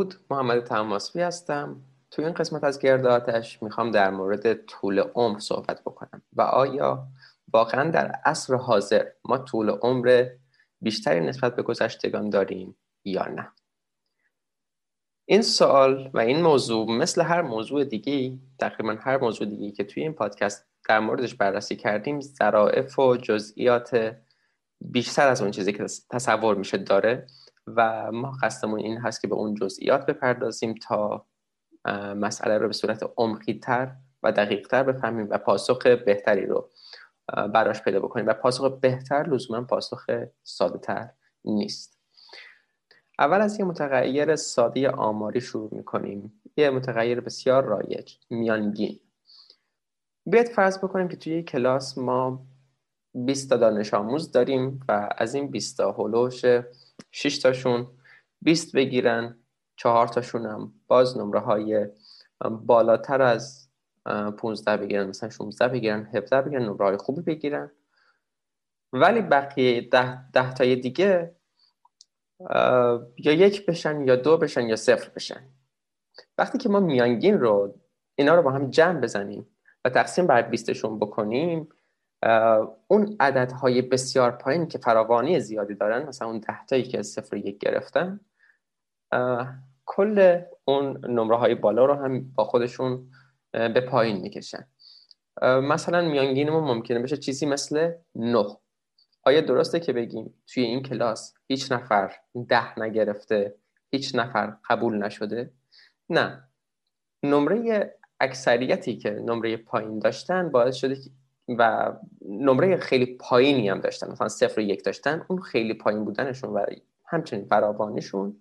درود محمد تماسبی هستم. توی این قسمت از گرد آتش می‌خوام در مورد طول عمر صحبت بکنم و آیا واقعا در عصر حاضر ما طول عمر بیشتری نسبت به گذشتگان داریم یا نه؟ این سوال و این موضوع مثل هر موضوع دیگه تقریبا هر موضوع دیگه که توی این پادکست در موردش بررسی کردیم ظرافت و جزئیات بیشتر از اون چیزی که تصور میشه داره. و ما قصدمون این هست که به اون جزئیات بپردازیم تا مسئله رو به صورت عمقی تر و دقیق تر بفهمیم و پاسخ بهتری رو براش پیدا بکنیم. و پاسخ بهتر لزوما پاسخ ساده تر نیست. اول از یه متغیر ساده آماری شروع می‌کنیم. یه متغیر بسیار رایج میانگین. بیاید فرض بکنیم که توی کلاس ما 20 تا دانش آموز داریم و از این 20 تا هلوش 6 تاشون 20 بگیرن 4 تاشون هم باز نمره های بالاتر از 15 بگیرن مثلا 16 بگیرن 17 بگیرن نمره های خوبی بگیرن. ولی بقیه 10 ده تای دیگه یا یک بشن یا دو بشن یا صفر بشن. وقتی که ما میانگین رو اینا رو با هم جمع بزنیم و تقسیم بر 20 شون بکنیم اون عددهای بسیار پایین که فراوانی زیادی دارن مثلا اون ده تایی که صفر یک گرفتن کل اون نمره های بالا رو هم با خودشون به پایین می‌کشن. مثلا میانگین ما ممکنه بشه چیزی مثل نه. آیا درسته که بگیم توی این کلاس هیچ نفر ده نگرفته هیچ نفر قبول نشده؟ نه. نمره اکثریتی که نمره پایین داشتن باعث شده و نمره خیلی پایینی هم داشتن. مثلا صفر و یک داشتن. اون خیلی پایین بودنشون و همچنین فراوانیشون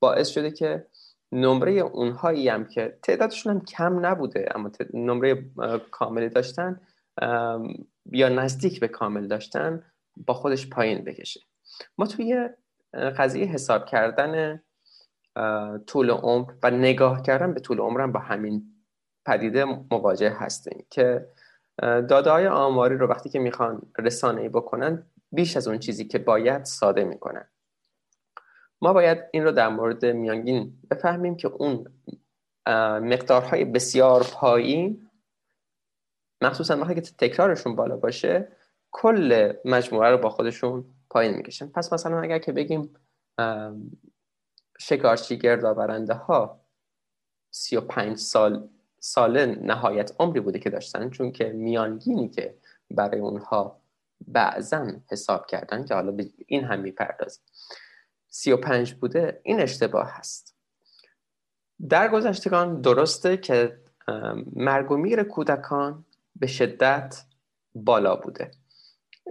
باعث شده که نمره اونهایی هم که تعدادشون هم کم نبوده اما نمره کاملی داشتن یا نزدیک به کامل داشتن با خودش پایین بکشه. ما توی قضیه حساب کردن طول عمر و نگاه کردن به طول عمرم با همین پدیده مواجه هستیم که داده های آماری رو وقتی که می‌خوان رسانه بکنن بیش از اون چیزی که باید ساده می‌کنن. ما باید این رو در مورد میانگین بفهمیم که اون مقدارهای بسیار پایین مخصوصا وقتی که تکرارشون بالا باشه کل مجموعه رو با خودشون پایین می‌کشن. پس مثلا اگر که بگیم شکارچی گردآورنده ها 35 سال سال نهایت عمری بوده که داشتن چون که میانگینی که برای اونها بعضا حساب کردن که حالا به این هم می‌پردازیم. 35 بوده این اشتباه هست. در گذشتگان درسته که مرگ و میر کودکان به شدت بالا بوده.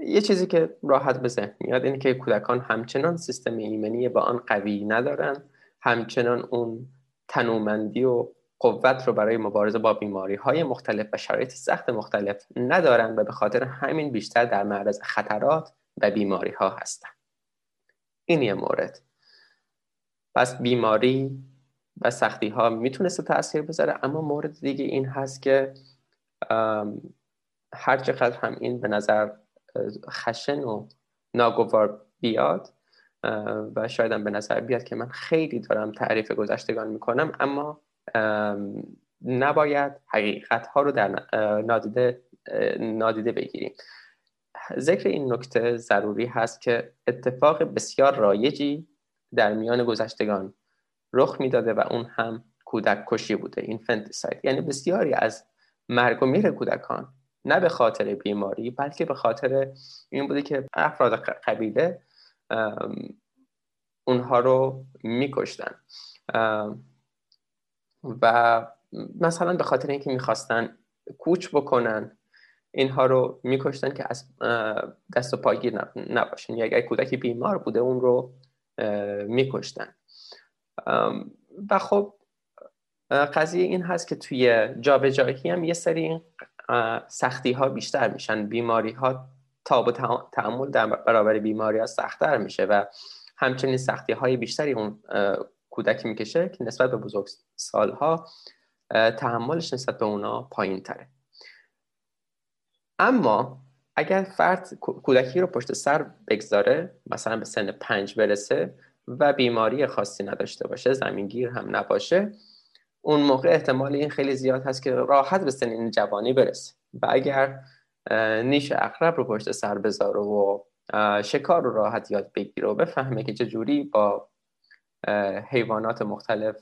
یه چیزی که راحت به ذهن میاد اینه که کودکان همچنان سیستم ایمنی با آن قوی ندارن همچنان اون تنومندی و قوت رو برای مبارزه با بیماری های مختلف و شرایط سخت مختلف ندارن و به خاطر همین بیشتر در معرض خطرات و بیماری ها هستن این یه مورد. پس بیماری و سختی ها می‌تونسته تاثیر بذاره اما مورد دیگه این هست که هر چقدر هم این به نظر خشن و ناگوار بیاد و شاید هم به نظر بیاد که من خیلی دارم تعریف گذشتگان می‌کنم اما نباید حقیقت ها رو در نادیده, نادیده بگیریم. ذکر این نکته ضروری هست که اتفاق بسیار رایجی در میان گذشتگان رخ می‌داده و اون هم کودک کشی بوده این فنتیساید یعنی بسیاری از مرگ و میر کودکان نه به خاطر بیماری بلکه به خاطر این بوده که افراد قبیله اونها رو میکشتن. و مثلا به خاطر اینکه می‌خواستن کوچ بکنن اینها رو میکشتن که از دست و پاگیر نباشن. یا اگر کودکی بیمار بوده اون رو میکشتن. و خب قضیه این هست که توی جابجایی هم یه سری سختی ها بیشتر میشن. بیماری ها تاب و تعمل در برابر بیماری ها سختتر میشه و همچنین سختی های بیشتری اون کودک می‌کشه که نسبت به بزرگ سالها تحملش نسبت به اونا پایین تره اما اگر فرد کودکی رو پشت سر بگذاره مثلا به سن پنج برسه و بیماری خاصی نداشته باشه زمینگیر هم نباشه اون موقع احتمال این خیلی زیاد هست که راحت به سنین جوانی برسه. و اگر نیش اقرب رو پشت سر بذاره و شکار رو راحت یاد بگیره و بفهمه که چجوری با حیوانات مختلف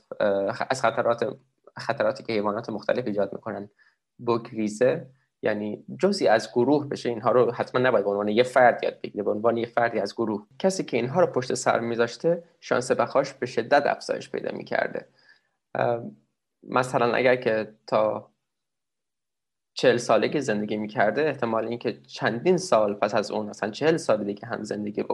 از خطرات خطراتی که حیوانات مختلف ایجاد می‌کنن بگریزه. یعنی جزی از گروه بشه اینها رو حتما نباید به عنوان یه فرد یاد بگیره به عنوان یه فردی از گروه. کسی که اینها رو پشت سر میذاشته شانس بخاش به شدت افزایش پیدا می‌کرده. مثلا اگر که تا چهل سالگی زندگی می‌کرده احتمال اینکه چندین سال پس از اون مثلا چهل سال دیگه هم زندگی,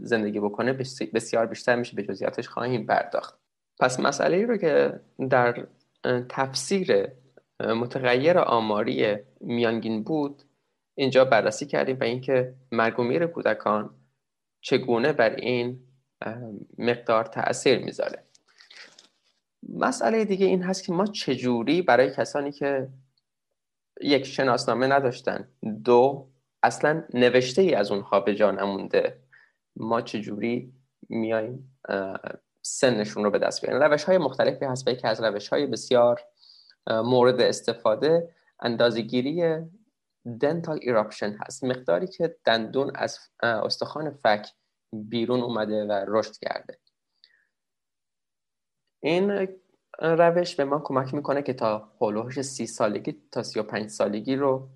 زندگی بکنه بسیار بیشتر میشه به جزئیاتش خواهیم پرداخت. پس مسئله ای رو که در تفسیر متغیر آماری میانگین بود اینجا بررسی کردیم و اینکه مرگ و میر کودکان چگونه بر این مقدار تاثیر می‌ذاره. مسئله دیگه این هست که ما چجوری برای کسانی که یک شناسنامه نداشتن. دو اصلا نوشته ای از اونها به جا نمونده. ما چجوری میایم سنشون رو به دست بیاریم؟ روش های مختلفی هست و یکی از روش های بسیار مورد استفاده اندازگیری دنتال ایراپشن هست. مقداری که دندون از استخوان فک بیرون اومده و رشد کرده. این روش به ما کمک می‌کنه که تا هولوش سی سالگی تا سی و پنج سالگی رو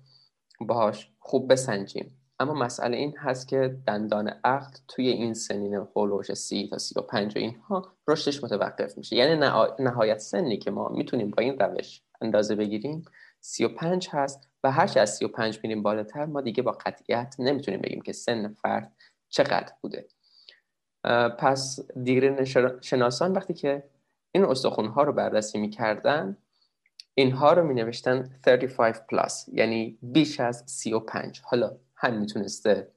باهاش خوب بسنجیم. اما مسئله این هست که دندان عقل توی این سنین هولوش سی تا سی و پنج و اینها رشدش متوقف میشه. یعنی نهایت سنی که ما می‌تونیم با این روش اندازه بگیریم سی و پنج هست و هرچه از سی و پنج میریم بالاتر ما دیگه با قطعیت نمی‌تونیم بگیم که سن فرد چقدر بوده. پس دیگر شناسان وقتی که این استخون ها رو بررسی می‌کردن اینها رو می نوشتن 35 پلاس یعنی بیش از 35 حالا هم می‌تونسته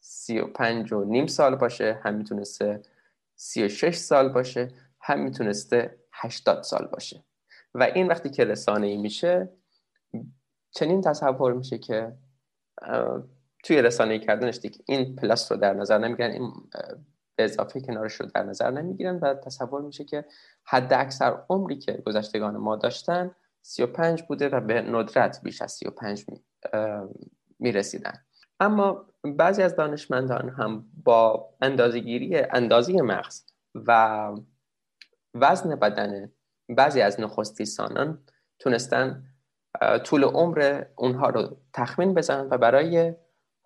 35 و نیم سال باشه هم می‌تونسته 36 سال باشه هم می‌تونسته 80 سال باشه. و این وقتی که رسانه ای میشه چنین تصور میشه که توی رسانه کردنش دیگه این پلاس رو در نظر نمی‌گیرن این اضافه کنارش رو در نظر نمی‌گیرن و تصور میشه که حد اکثر عمری که گذشتگان ما داشتن 35 بوده و به ندرت بیش از 35 می‌رسیدن. اما بعضی از دانشمندان هم با اندازگیری اندازی مغز و وزن بدن بعضی از نخستیسانان تونستن طول عمر اونها رو تخمین بزنن و برای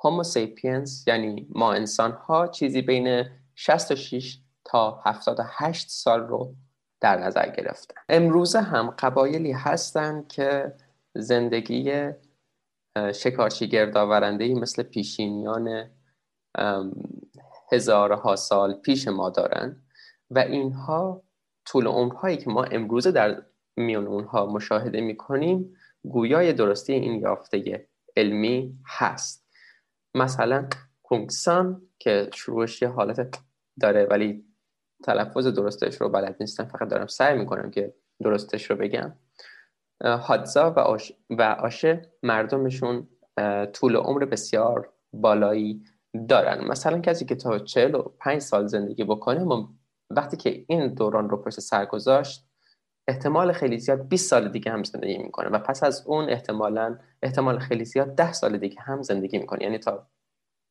هومو سیپینز یعنی ما انسان ها چیزی بین 66 تا 78 سال رو در نظر گرفتن امروزه هم قبایلی هستند که زندگی شکارچی گردآورنده مثل پیشینیان هزارها سال پیش ما دارن و اینها طول عمرهایی که ما امروزه در میان اونها مشاهده می‌کنیم گویای درستی این یافته علمی هست. مثلا کونگسان که شروعش یه حالت داره ولی تلفظ درستش رو بلد نیستم. فقط دارم سعی می‌کنم که درستش رو بگم. حادزا و, آش... و آشه مردمشون طول عمر بسیار بالایی دارن. مثلا کسی که تا 45 سال زندگی بکنه ما وقتی که این دوران رو پشت سر گذاشت احتمال خیلی زیاد 20 سال دیگه هم زندگی می‌کنه و پس از اون احتمالا احتمال خیلی زیاد 10 سال دیگه هم زندگی می‌کنه. یعنی تا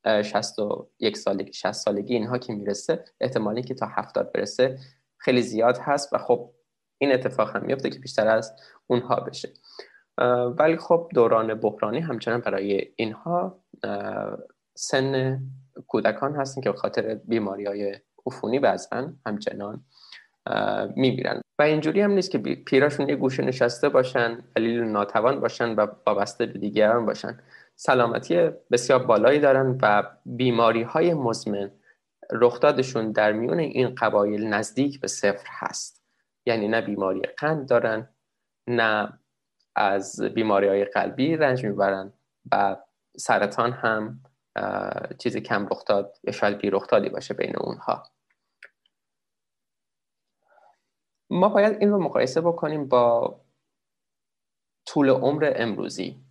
61 سالگی 60 سالگی اینها که می‌رسه احتمالی که تا 70 برسه خیلی زیاد هست و خب این اتفاق هم میفته که بیشتر از اونها بشه. ولی خب دوران بحرانی همچنان برای اینها سن کودکان هستن که به خاطر بیماری های عفونی بعضا همچنان میمیرن. و اینجوری هم نیست که پیراشون یه گوشه نشسته باشن دلیل ناتوان باشن و وابسته به دیگران باشن. سلامتی بسیار بالایی دارن و بیماری های مزمن رخدادشون در میون این قبایل نزدیک به صفر هست. یعنی نه بیماری قند دارن نه از بیماری های قلبی رنج می‌برن و سرطان هم چیز کم رخداد یا شاید بی رخدادی باشه بین اونها. ما باید این رو مقایسه بکنیم با طول عمر امروزی.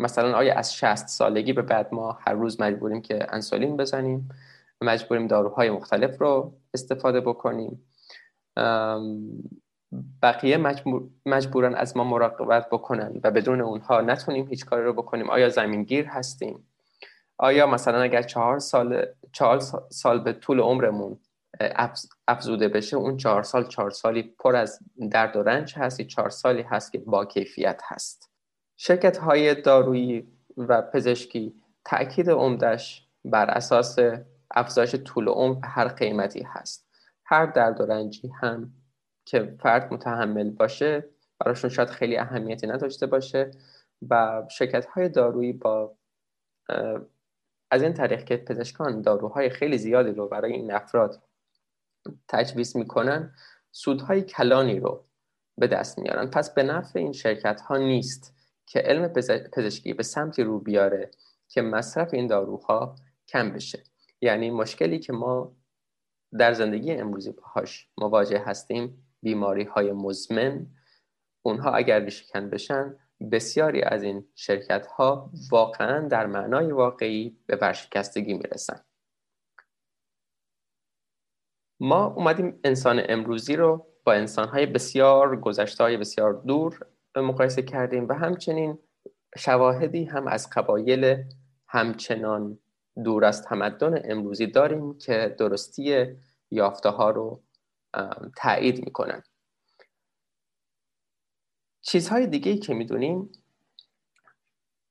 مثلا آیا از 60 سالگی به بعد ما هر روز مجبوریم که انسولین بزنیم؟ مجبوریم داروهای مختلف رو استفاده بکنیم. بقیه مجبور، مجبورن از ما مراقبت بکنن و بدون اونها نتونیم هیچ کاری رو بکنیم. آیا زمینگیر هستیم؟ آیا مثلا اگر چهار سال چهار سال به طول عمرمون افزوده بشه اون چهار سال چهار سالی پر از درد و رنج هست؟ چهار سالی هست که با کیفیت هست. شرکت های دارویی و پزشکی تاکید عمدش بر اساس افزایش طول عمر هر قیمتی هست. هر درد و رنجی هم که فرد متحمل باشه براشون شاید خیلی اهمیتی نداشته باشه و شرکت های دارویی با از این طریق که پزشکان داروهای خیلی زیادی رو برای این افراد تجویز می‌کنن سودهای کلانی رو به دست میارن. پس به نفع این شرکت ها نیست. که علم پزشکی به سمتی رو بیاره که مصرف این داروها کم بشه. یعنی مشکلی که ما در زندگی امروزی باهاش مواجه هستیم بیماری های مزمن اونها اگر ریشهکن بشن بسیاری از این شرکت ها واقعا در معنای واقعی به ورشکستگی می‌رسن. ما اومدیم انسان امروزی رو با انسان های بسیار گذشته های بسیار دور مقایسه کردیم و همچنین شواهدی هم از قبایل همچنان دور از تمدن امروزی داریم که درستی یافته ها رو تایید می‌کنن. چیزهای دیگه ای که می‌دونیم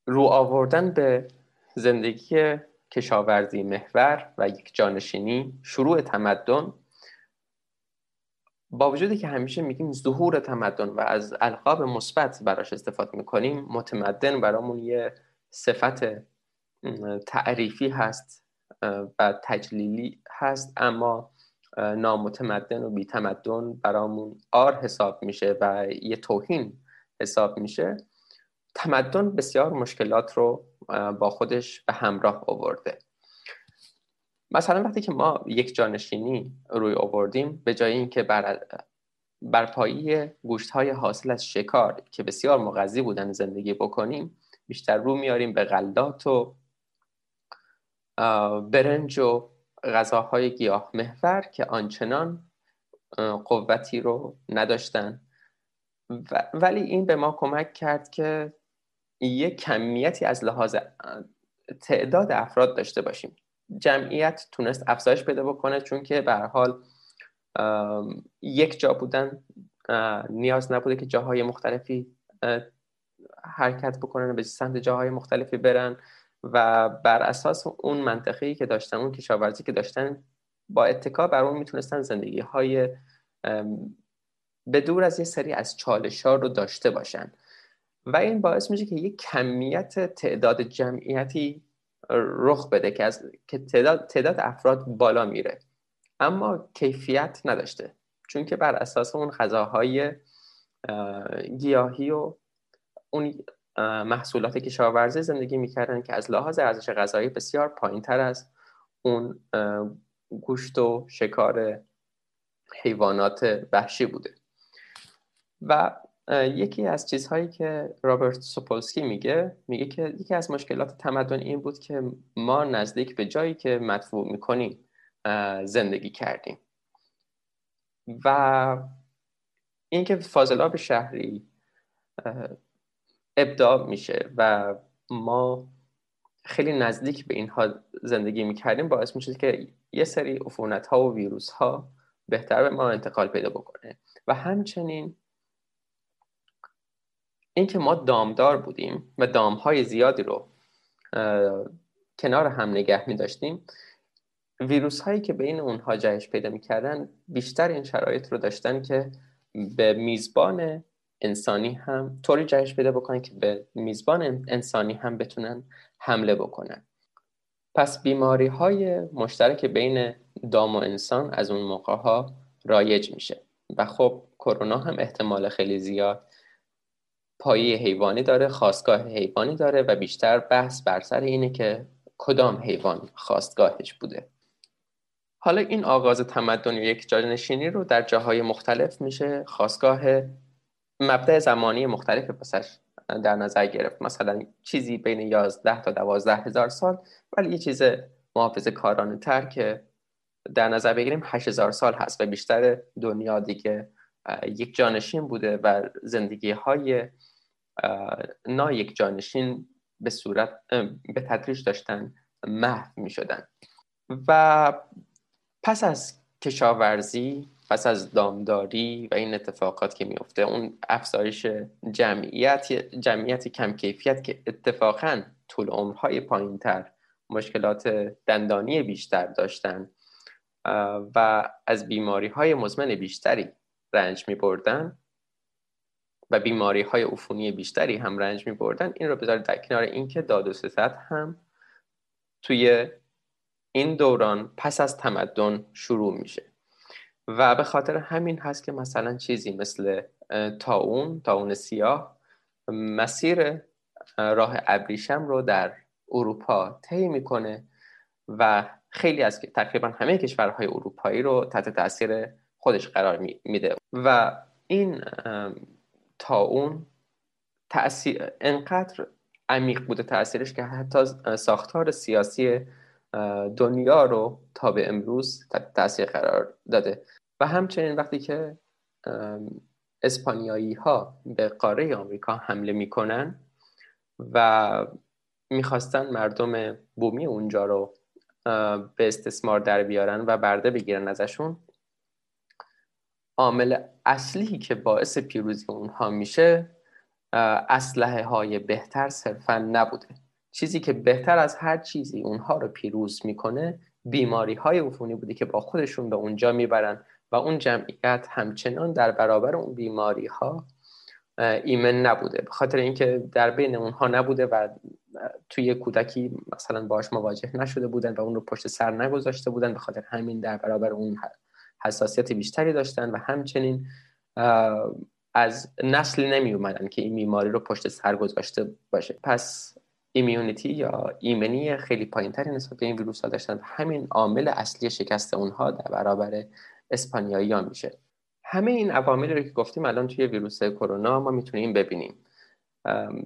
رو آوردن به زندگی کشاورزی محور و یک جانشینی شروع تمدن با وجودی که همیشه میگیم ظهور تمدن و از القاب مثبت براش استفاده می‌کنیم متمدن برامون یه صفت تعریفی هست و تجلیلی هست اما نامتمدن و بیتمدن برامون آر حساب میشه و یه توهین حساب میشه. تمدن بسیار مشکلات رو با خودش به همراه آورده. مثلا وقتی که ما یک جانشینی روی آوردیم به جای اینکه بر بر پایی گوشت حاصل از شکار که بسیار مغذی بودن زندگی بکنیم بیشتر رو میاریم به غلات و برنج و غذاهای گیاه محور که آنچنان قوتی رو نداشتن. ولی این به ما کمک کرد که یک کمیتی از لحاظ تعداد افراد داشته باشیم. جمعیت تونست افزایش پیدا بکنه چون که به حال یک جا بودن نیاز نبوده که جاهای مختلفی حرکت بکنن به سمت جاهای مختلفی برن و بر اساس اون منطقی که داشتن اون کشاورزی که داشتن با اتکا بر اون می‌تونستن زندگی های به دور از یه سری از چالش ها رو داشته باشن. و این باعث میشه که یک کمیت تعداد جمعیتی رخ بده که, از، که تعداد, تعداد افراد بالا میره. اما کیفیت نداشته. چون که بر اساس اون غذاهای گیاهی و اون محصولات کشاورزی زندگی می‌کردن که از لحاظ ارزش غذایی بسیار پایین تر از اون گوشت و شکار حیوانات وحشی بوده. و یکی از چیزهایی که رابرت سوپولسکی میگه میگه که یکی از مشکلات تمدن این بود که ما نزدیک به جایی که مدفوع می‌کنیم زندگی کردیم. و اینکه فاضلاب شهری ابداع میشه و ما خیلی نزدیک به اینها زندگی می‌کردیم باعث میشه که یه سری عفونت ها و ویروس ها بهتر به ما انتقال پیدا بکنه. و همچنین اینکه ما دامدار بودیم و دامهای زیادی رو کنار هم نگه می داشتیم ویروس هایی که بین اونها جهش پیدا می‌کردن بیشتر این شرایط رو داشتن که به میزبان انسانی هم طوری جهش پیدا بکنن که به میزبان انسانی هم بتونن حمله بکنن. پس بیماری های مشترک بین دام و انسان از اون موقع ها رایج میشه. و خب کرونا هم احتمال خیلی زیاد پایه حیوانی داره خواستگاه حیوانی داره و بیشتر بحث بر سر اینه که کدام حیوان خواستگاهش بوده. حالا این آغاز تمدن یک جانشینی رو در جاهای مختلف میشه. خواستگاه مبدع زمانی مختلف پسش در نظر گرفت. مثلا چیزی بین 11 تا 12 هزار سال ولی یه چیز محافظ کارانه تر که در نظر بگیریم 8000 سال هست و بیشتر دنیا دیگه یک جانشین بوده و زندگی های نا یک جانشین به صورت به تدریج داشتن محو می شدن و پس از کشاورزی پس از دامداری و این اتفاقات که میفته اون افزایش جمعیت جمعیت کم کیفیت که اتفاقا طول عمرهای پایین تر مشکلات دندانی بیشتر داشتن و از بیماری های مزمن بیشتری رنج می بردن و بیماری های عفونی بیشتری هم رنج می بردن این رو بذارید در کنار اینکه داد و ستد هم توی این دوران پس از تمدن شروع میشه. و به خاطر همین هست که مثلا چیزی مثل تاون تاون سیاه مسیر راه ابریشم رو در اروپا طی می‌کنه و خیلی از تقریبا همه کشورهای اروپایی رو تحت تاثیر خودش قرار میده. و این تاون تأثیر انقدر عمیق بوده تاثیرش که حتی ساختار سیاسی دنیا رو تا به امروز تاثیر قرار داده. و همچنین وقتی که اسپانیایی ها به قاره آمریکا حمله می‌کنن و می‌خواستن مردم بومی اونجا رو به استثمار در بیارن و برده بگیرن ازشون عامل اصلی که باعث پیروزی اونها میشه اسلحه های بهتر صرفا نبوده. چیزی که بهتر از هر چیزی اونها رو پیروز می‌کنه بیماری های عفونی بوده که با خودشون به اونجا می‌برن و اون جمعیت همچنان در برابر اون بیماری ها ایمن نبوده. به خاطر اینکه در بین اونها نبوده و توی کودکی مثلا باش مواجه نشده بودن و اون رو پشت سر نگذاشته بودن به خاطر همین در برابر اون حساسیت بیشتری داشتن و همچنین از نسلی نمی اومدن که این بیماری رو پشت سر گذاشته باشه. پس ایمیونیتی یا ایمنی خیلی پایین تری نسبت به این ویروس ها داشتن همین عامل اصلی شکست اونها در برابر اسپانیایی ها میشه. همه این عواملی رو که گفتیم الان توی ویروس کرونا ما می‌تونیم ببینیم.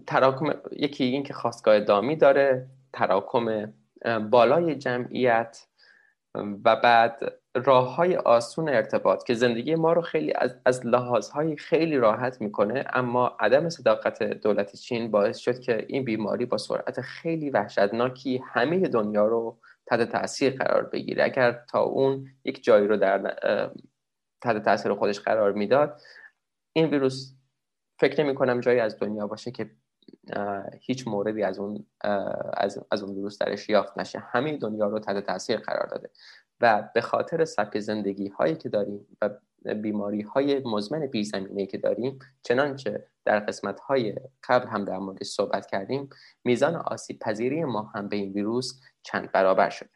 تراکم یکی این که خواستگاه دامی داره تراکم بالای جمعیت و بعد راه های آسون ارتباط که زندگی ما رو خیلی از, از لحاظهای خیلی راحت می‌کنه اما عدم صداقت دولت چین باعث شد که این بیماری با سرعت خیلی وحشتناکی همه دنیا رو تحت تاثیر قرار بگیره. اگر تا اون یک جایی رو در تحت تاثیر خودش قرار می‌داد این ویروس فکر نمی کنم جایی از دنیا باشه که هیچ موردی از اون از, از اون ویروس درش یافت نشه. همه دنیا رو تحت تاثیر قرار داده. و به خاطر سبک زندگی هایی که داریم و بیماری های مزمن زمینه که داریم چنانچه در قسمت های قبل هم در موردش صحبت کردیم میزان آسیب پذیری ما هم به این ویروس چند برابر شده.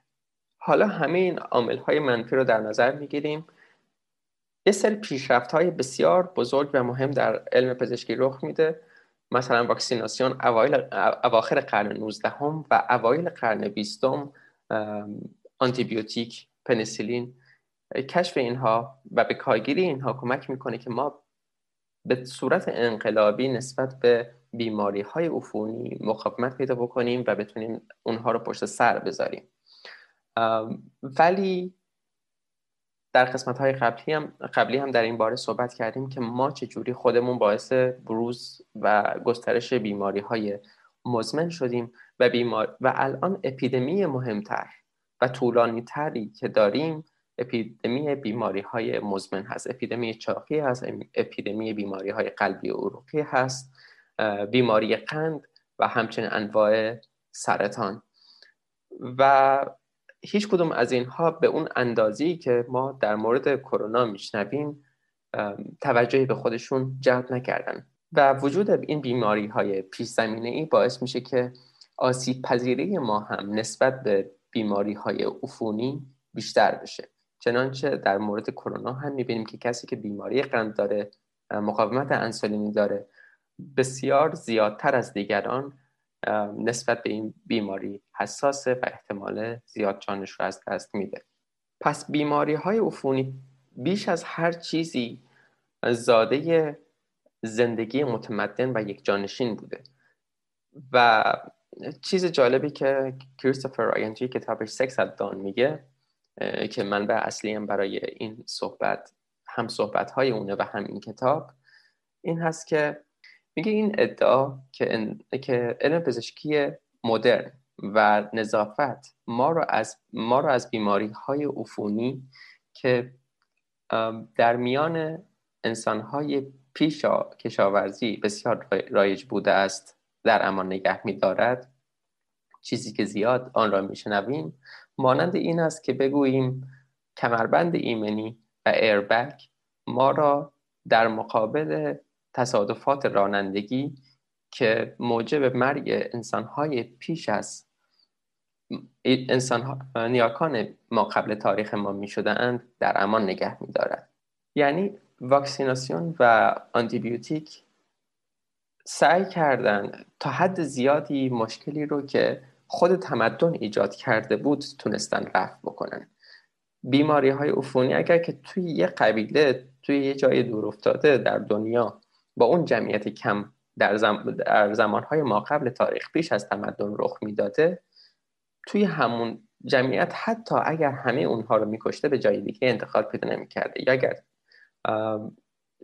حالا همه این عامل های منفی رو در نظر می‌گیریم. یه سری پیشرفت های بسیار بزرگ و مهم در علم پزشکی رخ میده. مثلا واکسیناسیون اواخر قرن 19 هم و اوایل قرن 20 آنتیبیوتیک پنیسیلین کشف اینها و به کارگیری اینها کمک می‌کنه که ما به صورت انقلابی نسبت به بیماری های عفونی مقاومت پیدا بکنیم و بتونیم اونها رو پشت سر بذاریم. ولی در قسمت های قبلی هم, قبلی هم در این باره صحبت کردیم که ما چجوری خودمون باعث بروز و گسترش بیماری های مزمن شدیم و, بیمار... و الان اپیدمی مهمتر. و طولانی تری که داریم اپیدمی بیماری های مزمن هست. اپیدمی چاقی هست اپیدمی بیماری های قلبی و عروقی هست بیماری قند و همچنین انواع سرطان. و هیچ کدوم از اینها به اون اندازی که ما در مورد کرونا میشنویم توجهی به خودشون جلب نکردن. و وجود این بیماری های پیش زمینه ای باعث میشه که آسیب پذیری ما هم نسبت به بیماری های عفونی بیشتر بشه. چنانچه در مورد کرونا هم می‌بینیم که کسی که بیماری قند داره مقاومت انسولینی داره بسیار زیادتر از دیگران نسبت به این بیماری حساسه و احتمال زیاد جانش رو از دست میده. پس بیماری های عفونی بیش از هر چیزی زاده زندگی متمدن و یک جانشین بوده و چیز جالبی که کریستوفر راینجی کتابش سکس دان میگه که منبع اصلی هم برای این صحبت هم صحبت های اونه و هم این کتاب این هست که میگه این ادعا که, که علم پزشکی مدرن و نظافت ما رو از ما رو از بیماری های عفونی که در میان انسان های پیش کشاورزی بسیار رایج بوده است در امان نگه می دارد چیزی که زیاد آن را میشنویم مانند این است که بگوییم کمربند ایمنی و ایربگ ما را در مقابل تصادفات رانندگی که موجب مرگ انسانهای پیش از انسان نیاکان ما قبل تاریخ ما می شدند در امان نگه می دارد. یعنی واکسیناسیون و آنتیبیوتیک سعی کردن تا حد زیادی مشکلی رو که خود تمدن ایجاد کرده بود تونستن رفع بکنن. بیماری های عفونی اگر که توی یه قبیله توی یه جای دور افتاده در دنیا با اون جمعیت کم در, زم... در زمانهای ما قبل تاریخ پیش از تمدن رخ می‌داده توی همون جمعیت حتی اگر همه اونها رو میکشته به جای دیگه انتقال پیدا نمی‌کرده. یا اگر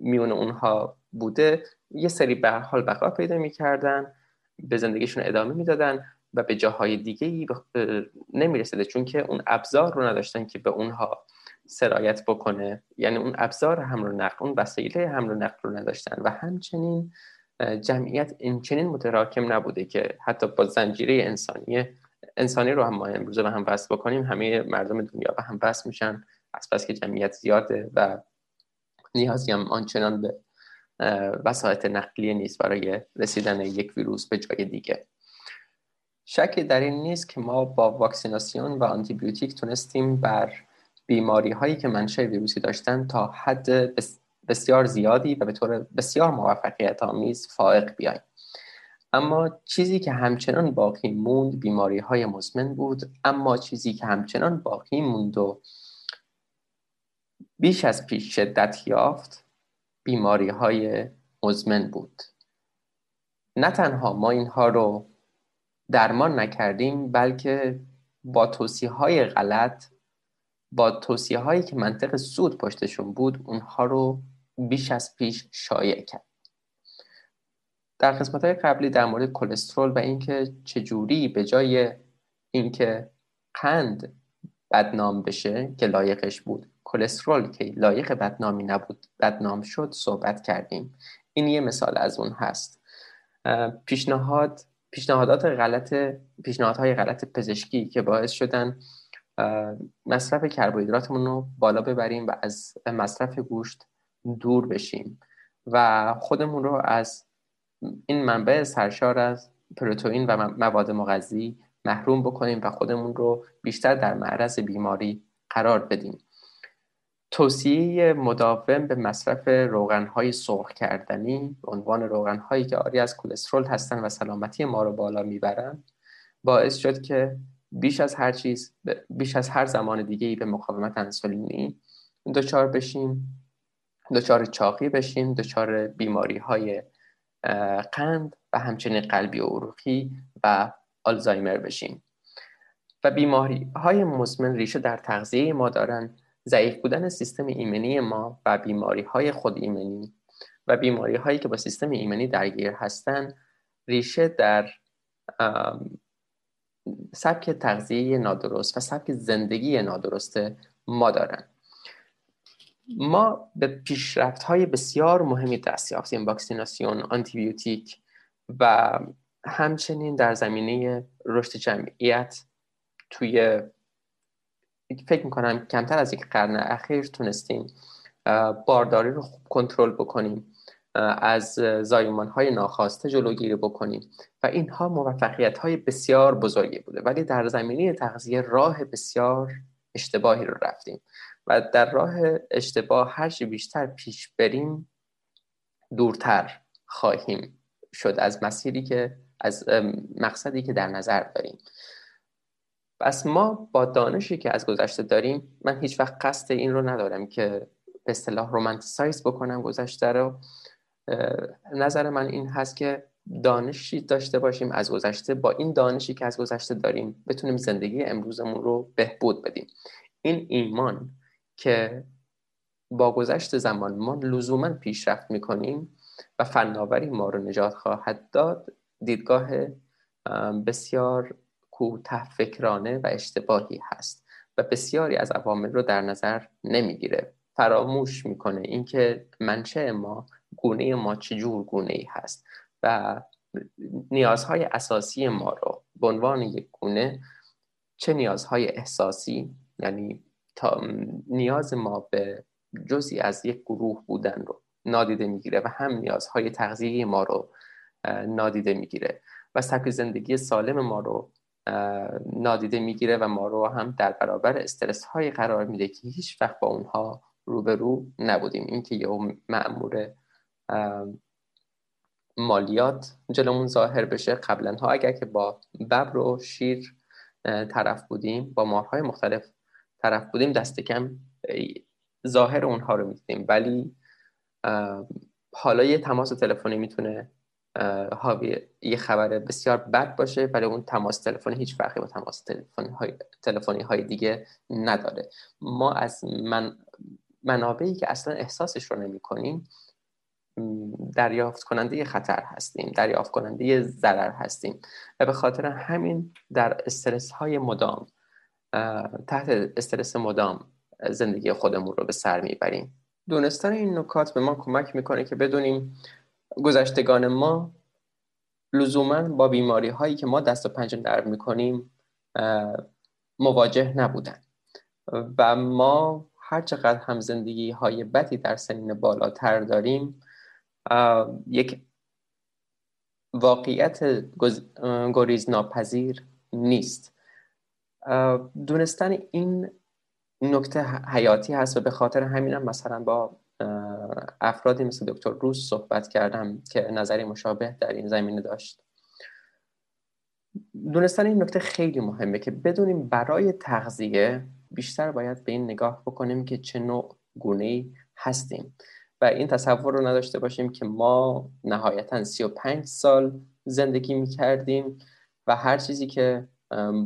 میون اونها بوده یه سری به حال بقا پیدا می‌کردن به زندگیشون ادامه می‌دادن و به جاهای دیگه ای نمی‌رسیده. چون که اون ابزار رو نداشتن که به اونها سرایت بکنه. یعنی اون ابزار حمل و نقل اون وسیله حمل و نقل رو نداشتن. و همچنین جمعیت این چنین متراکم نبوده که حتی با زنجیره انسانی انسانی رو هم ما امروزه به هم وصل بکنیم همه مردم دنیا به هم وصل میشن. از پس که جمعیت زیاده و نیازی هم آنچنان به وسایط نقلیه نیست برای رسیدن یک ویروس به جای دیگه. شکی در این نیست که ما با واکسیناسیون و آنتیبیوتیک تونستیم بر بیماری هایی که منشأ ویروسی داشتن تا حد بسیار زیادی و به طور بسیار موفقیت آمیز فائق بیایم. اما چیزی که همچنان باقی موند بیماری های مزمن بود اما چیزی که همچنان باقی موند و بیش از پیش شدت یافت بیماری های مزمن بود. نه تنها ما اینها رو درمان نکردیم بلکه با توصیه های غلط با توصیه هایی که منطق سود پشتشون بود اونها رو بیش از پیش شایع کرد. در قسمت های قبلی در مورد کلسترول و اینکه چجوری به جای اینکه قند بدنام بشه که لایقش بود کلسترول که لایق بدنامی نبود بدنام شد صحبت کردیم. این یه مثال از اون هست. پیشنهاد پیشنهادات غلط پیشنهادهای غلط پزشکی که باعث شدن مصرف کربوهیدراتمون رو بالا ببریم و از مصرف گوشت دور بشیم و خودمون رو از این منبع سرشار از پروتئین و مواد مغذی محروم بکنیم و خودمون رو بیشتر در معرض بیماری قرار بدیم. توصیه مداوم به مصرف روغنهای سرخ کردنی به عنوان روغنهایی که آری از کلسترول هستند و سلامتی ما رو بالا می‌برند باعث شد که بیش از هر چیز بیش از هر زمان دیگه ای به مقاومت انسولینی دچار بشیم دچار چاقی بشیم دچار بیماری های قند و همچنین قلبی و عروقی و آلزایمر بشیم. و بیماری های مزمن ریشه در تغذیه ما دارند ضعیف بودن سیستم ایمنی ما و بیماری های خود ایمنی و بیماری هایی که با سیستم ایمنی درگیر هستند ریشه در سبک تغذیه نادرست و سبک زندگی نادرست ما دارن. ما به پیشرفت های بسیار مهمی دست یافتیم واکسیناسیون آنتیبیوتیک و همچنین در زمینه رشد جمعیت توی فکر می‌کنم کمتر از یک قرن اخیر تونستیم بارداری رو خوب کنترل بکنیم از زایمان های ناخواسته جلوگیری بکنیم و اینها موفقیت های بسیار بزرگی بوده. ولی در زمینه تغذیه راه بسیار اشتباهی رو رفتیم و در راه اشتباه هرچی بیشتر پیش بریم دورتر خواهیم شد از مسیری که از مقصدی که در نظر داریم. پس ما با دانشی که از گذشته داریم من هیچ وقت قصد این رو ندارم که به اصطلاح رومانتیسایز بکنم گذشته رو. نظر من این هست که دانشی داشته باشیم از گذشته. با این دانشی که از گذشته داریم بتونیم زندگی امروزمون رو بهبود بدیم. این ایمان که با گذشت زمان ما لزوما پیشرفت می‌کنیم و فناوری ما رو نجات خواهد داد دیدگاه بسیار کوته فکرانه و اشتباهی هست و بسیاری از عوامل رو در نظر نمی‌گیره. فراموش می‌کنه اینکه منشه ما گونه ما چجور گونه ای هست و نیازهای اساسی ما رو به عنوان یک گونه چه نیازهای احساسی یعنی تا نیاز ما به جزی از یک گروه بودن رو نادیده می‌گیره و هم نیازهای تغذیه ما رو نادیده می‌گیره و سبک زندگی سالم ما رو نادیده می‌گیره و ما رو هم در برابر استرس های قرار میده که هیچ وقت با اونها روبرو نبودیم. اینکه یه معمور مالیات جلومون ظاهر بشه. قبلا ها اگر که با ببر و شیر طرف بودیم با مارهای مختلف طرف بودیم دست کم ظاهر اونها رو می‌دیدیم. ولی حالا یه تماس تلفنی می‌تونه حاوی یه خبر بسیار بد باشه ولی اون تماس تلفنی هیچ فرقی با تماس های, تلفنی های دیگه نداره. ما از من منابعی که اصلا احساسش رو نمی کنیم دریافت کننده خطر هستیم دریافت کننده ضرر هستیم. و به خاطر همین در استرس های مدام تحت استرس مدام زندگی خودمون رو به سر می‌بریم. دونستن این نکات به ما کمک می‌کنه که بدونیم گذشتگان ما لزوما با بیماری هایی که ما دست و پنجه نرم می‌کنیم مواجه نبودن. و ما هر چقدر هم زندگی های بدی در سنین بالاتر داریم یک واقعیت گریز ناپذیر نیست. دونستن این نکته حیاتی هست و به خاطر همینم مثلا با افرادی مثل دکتر روز صحبت کردم که نظری مشابه در این زمینه داشت. دونستن این نکته خیلی مهمه که بدونیم برای تغذیه بیشتر باید به این نگاه بکنیم که چه نوع گونه هستیم. و این تصور رو نداشته باشیم که ما نهایتا 35 سال زندگی می کردیم و هر چیزی که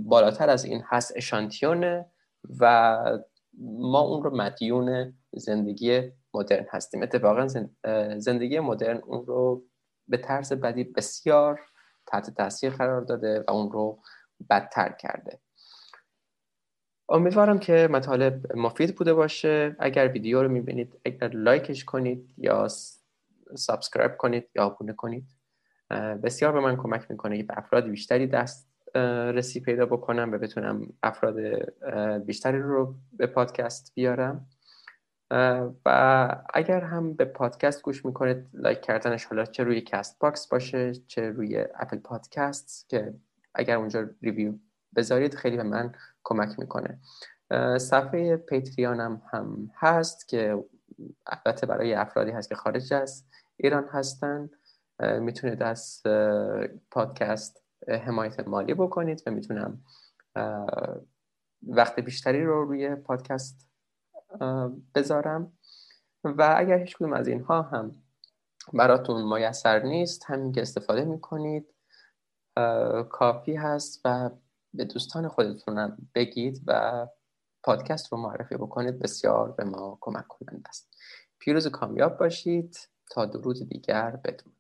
بالاتر از این هست اشانتیونه و ما اون رو مدیون زندگی مدرن هستیم. اتفاقا زندگی مدرن اون رو به طرز بدی بسیار تحت تاثیر قرار داده و اون رو بدتر کرده. امیدوارم که مطالب مفید بوده باشه. اگر ویدیو رو می‌بینید اگر like ش کنید یا subscribe کنید یا abone کنید بسیار به من کمک می‌کنه که به افراد بیشتری دست رسی پیدا بکنم و بتونم افراد بیشتری رو به پادکست بیارم. و اگر هم به پادکست گوش می‌کنید like کردنش حالا چه روی Castbox باشه چه روی Apple Podcast که اگر اونجا ریویو بذارید خیلی به من کمک می‌کنه. صفحه پیتریانم هم هست که البته برای افرادی هست که خارج از ایران هستن. می‌تونید از پادکست حمایت مالی بکنید و می‌تونم وقت بیشتری رو روی پادکست بذارم. و اگر هیچ کدوم از اینها هم براتون میسر نیست همین که استفاده می‌کنید کافی هست و به دوستان خودتونم بگید و پادکست رو معرفی بکنید. بسیار به ما کمک کننده است. پیروز کامیاب باشید. تا درود دیگر بدون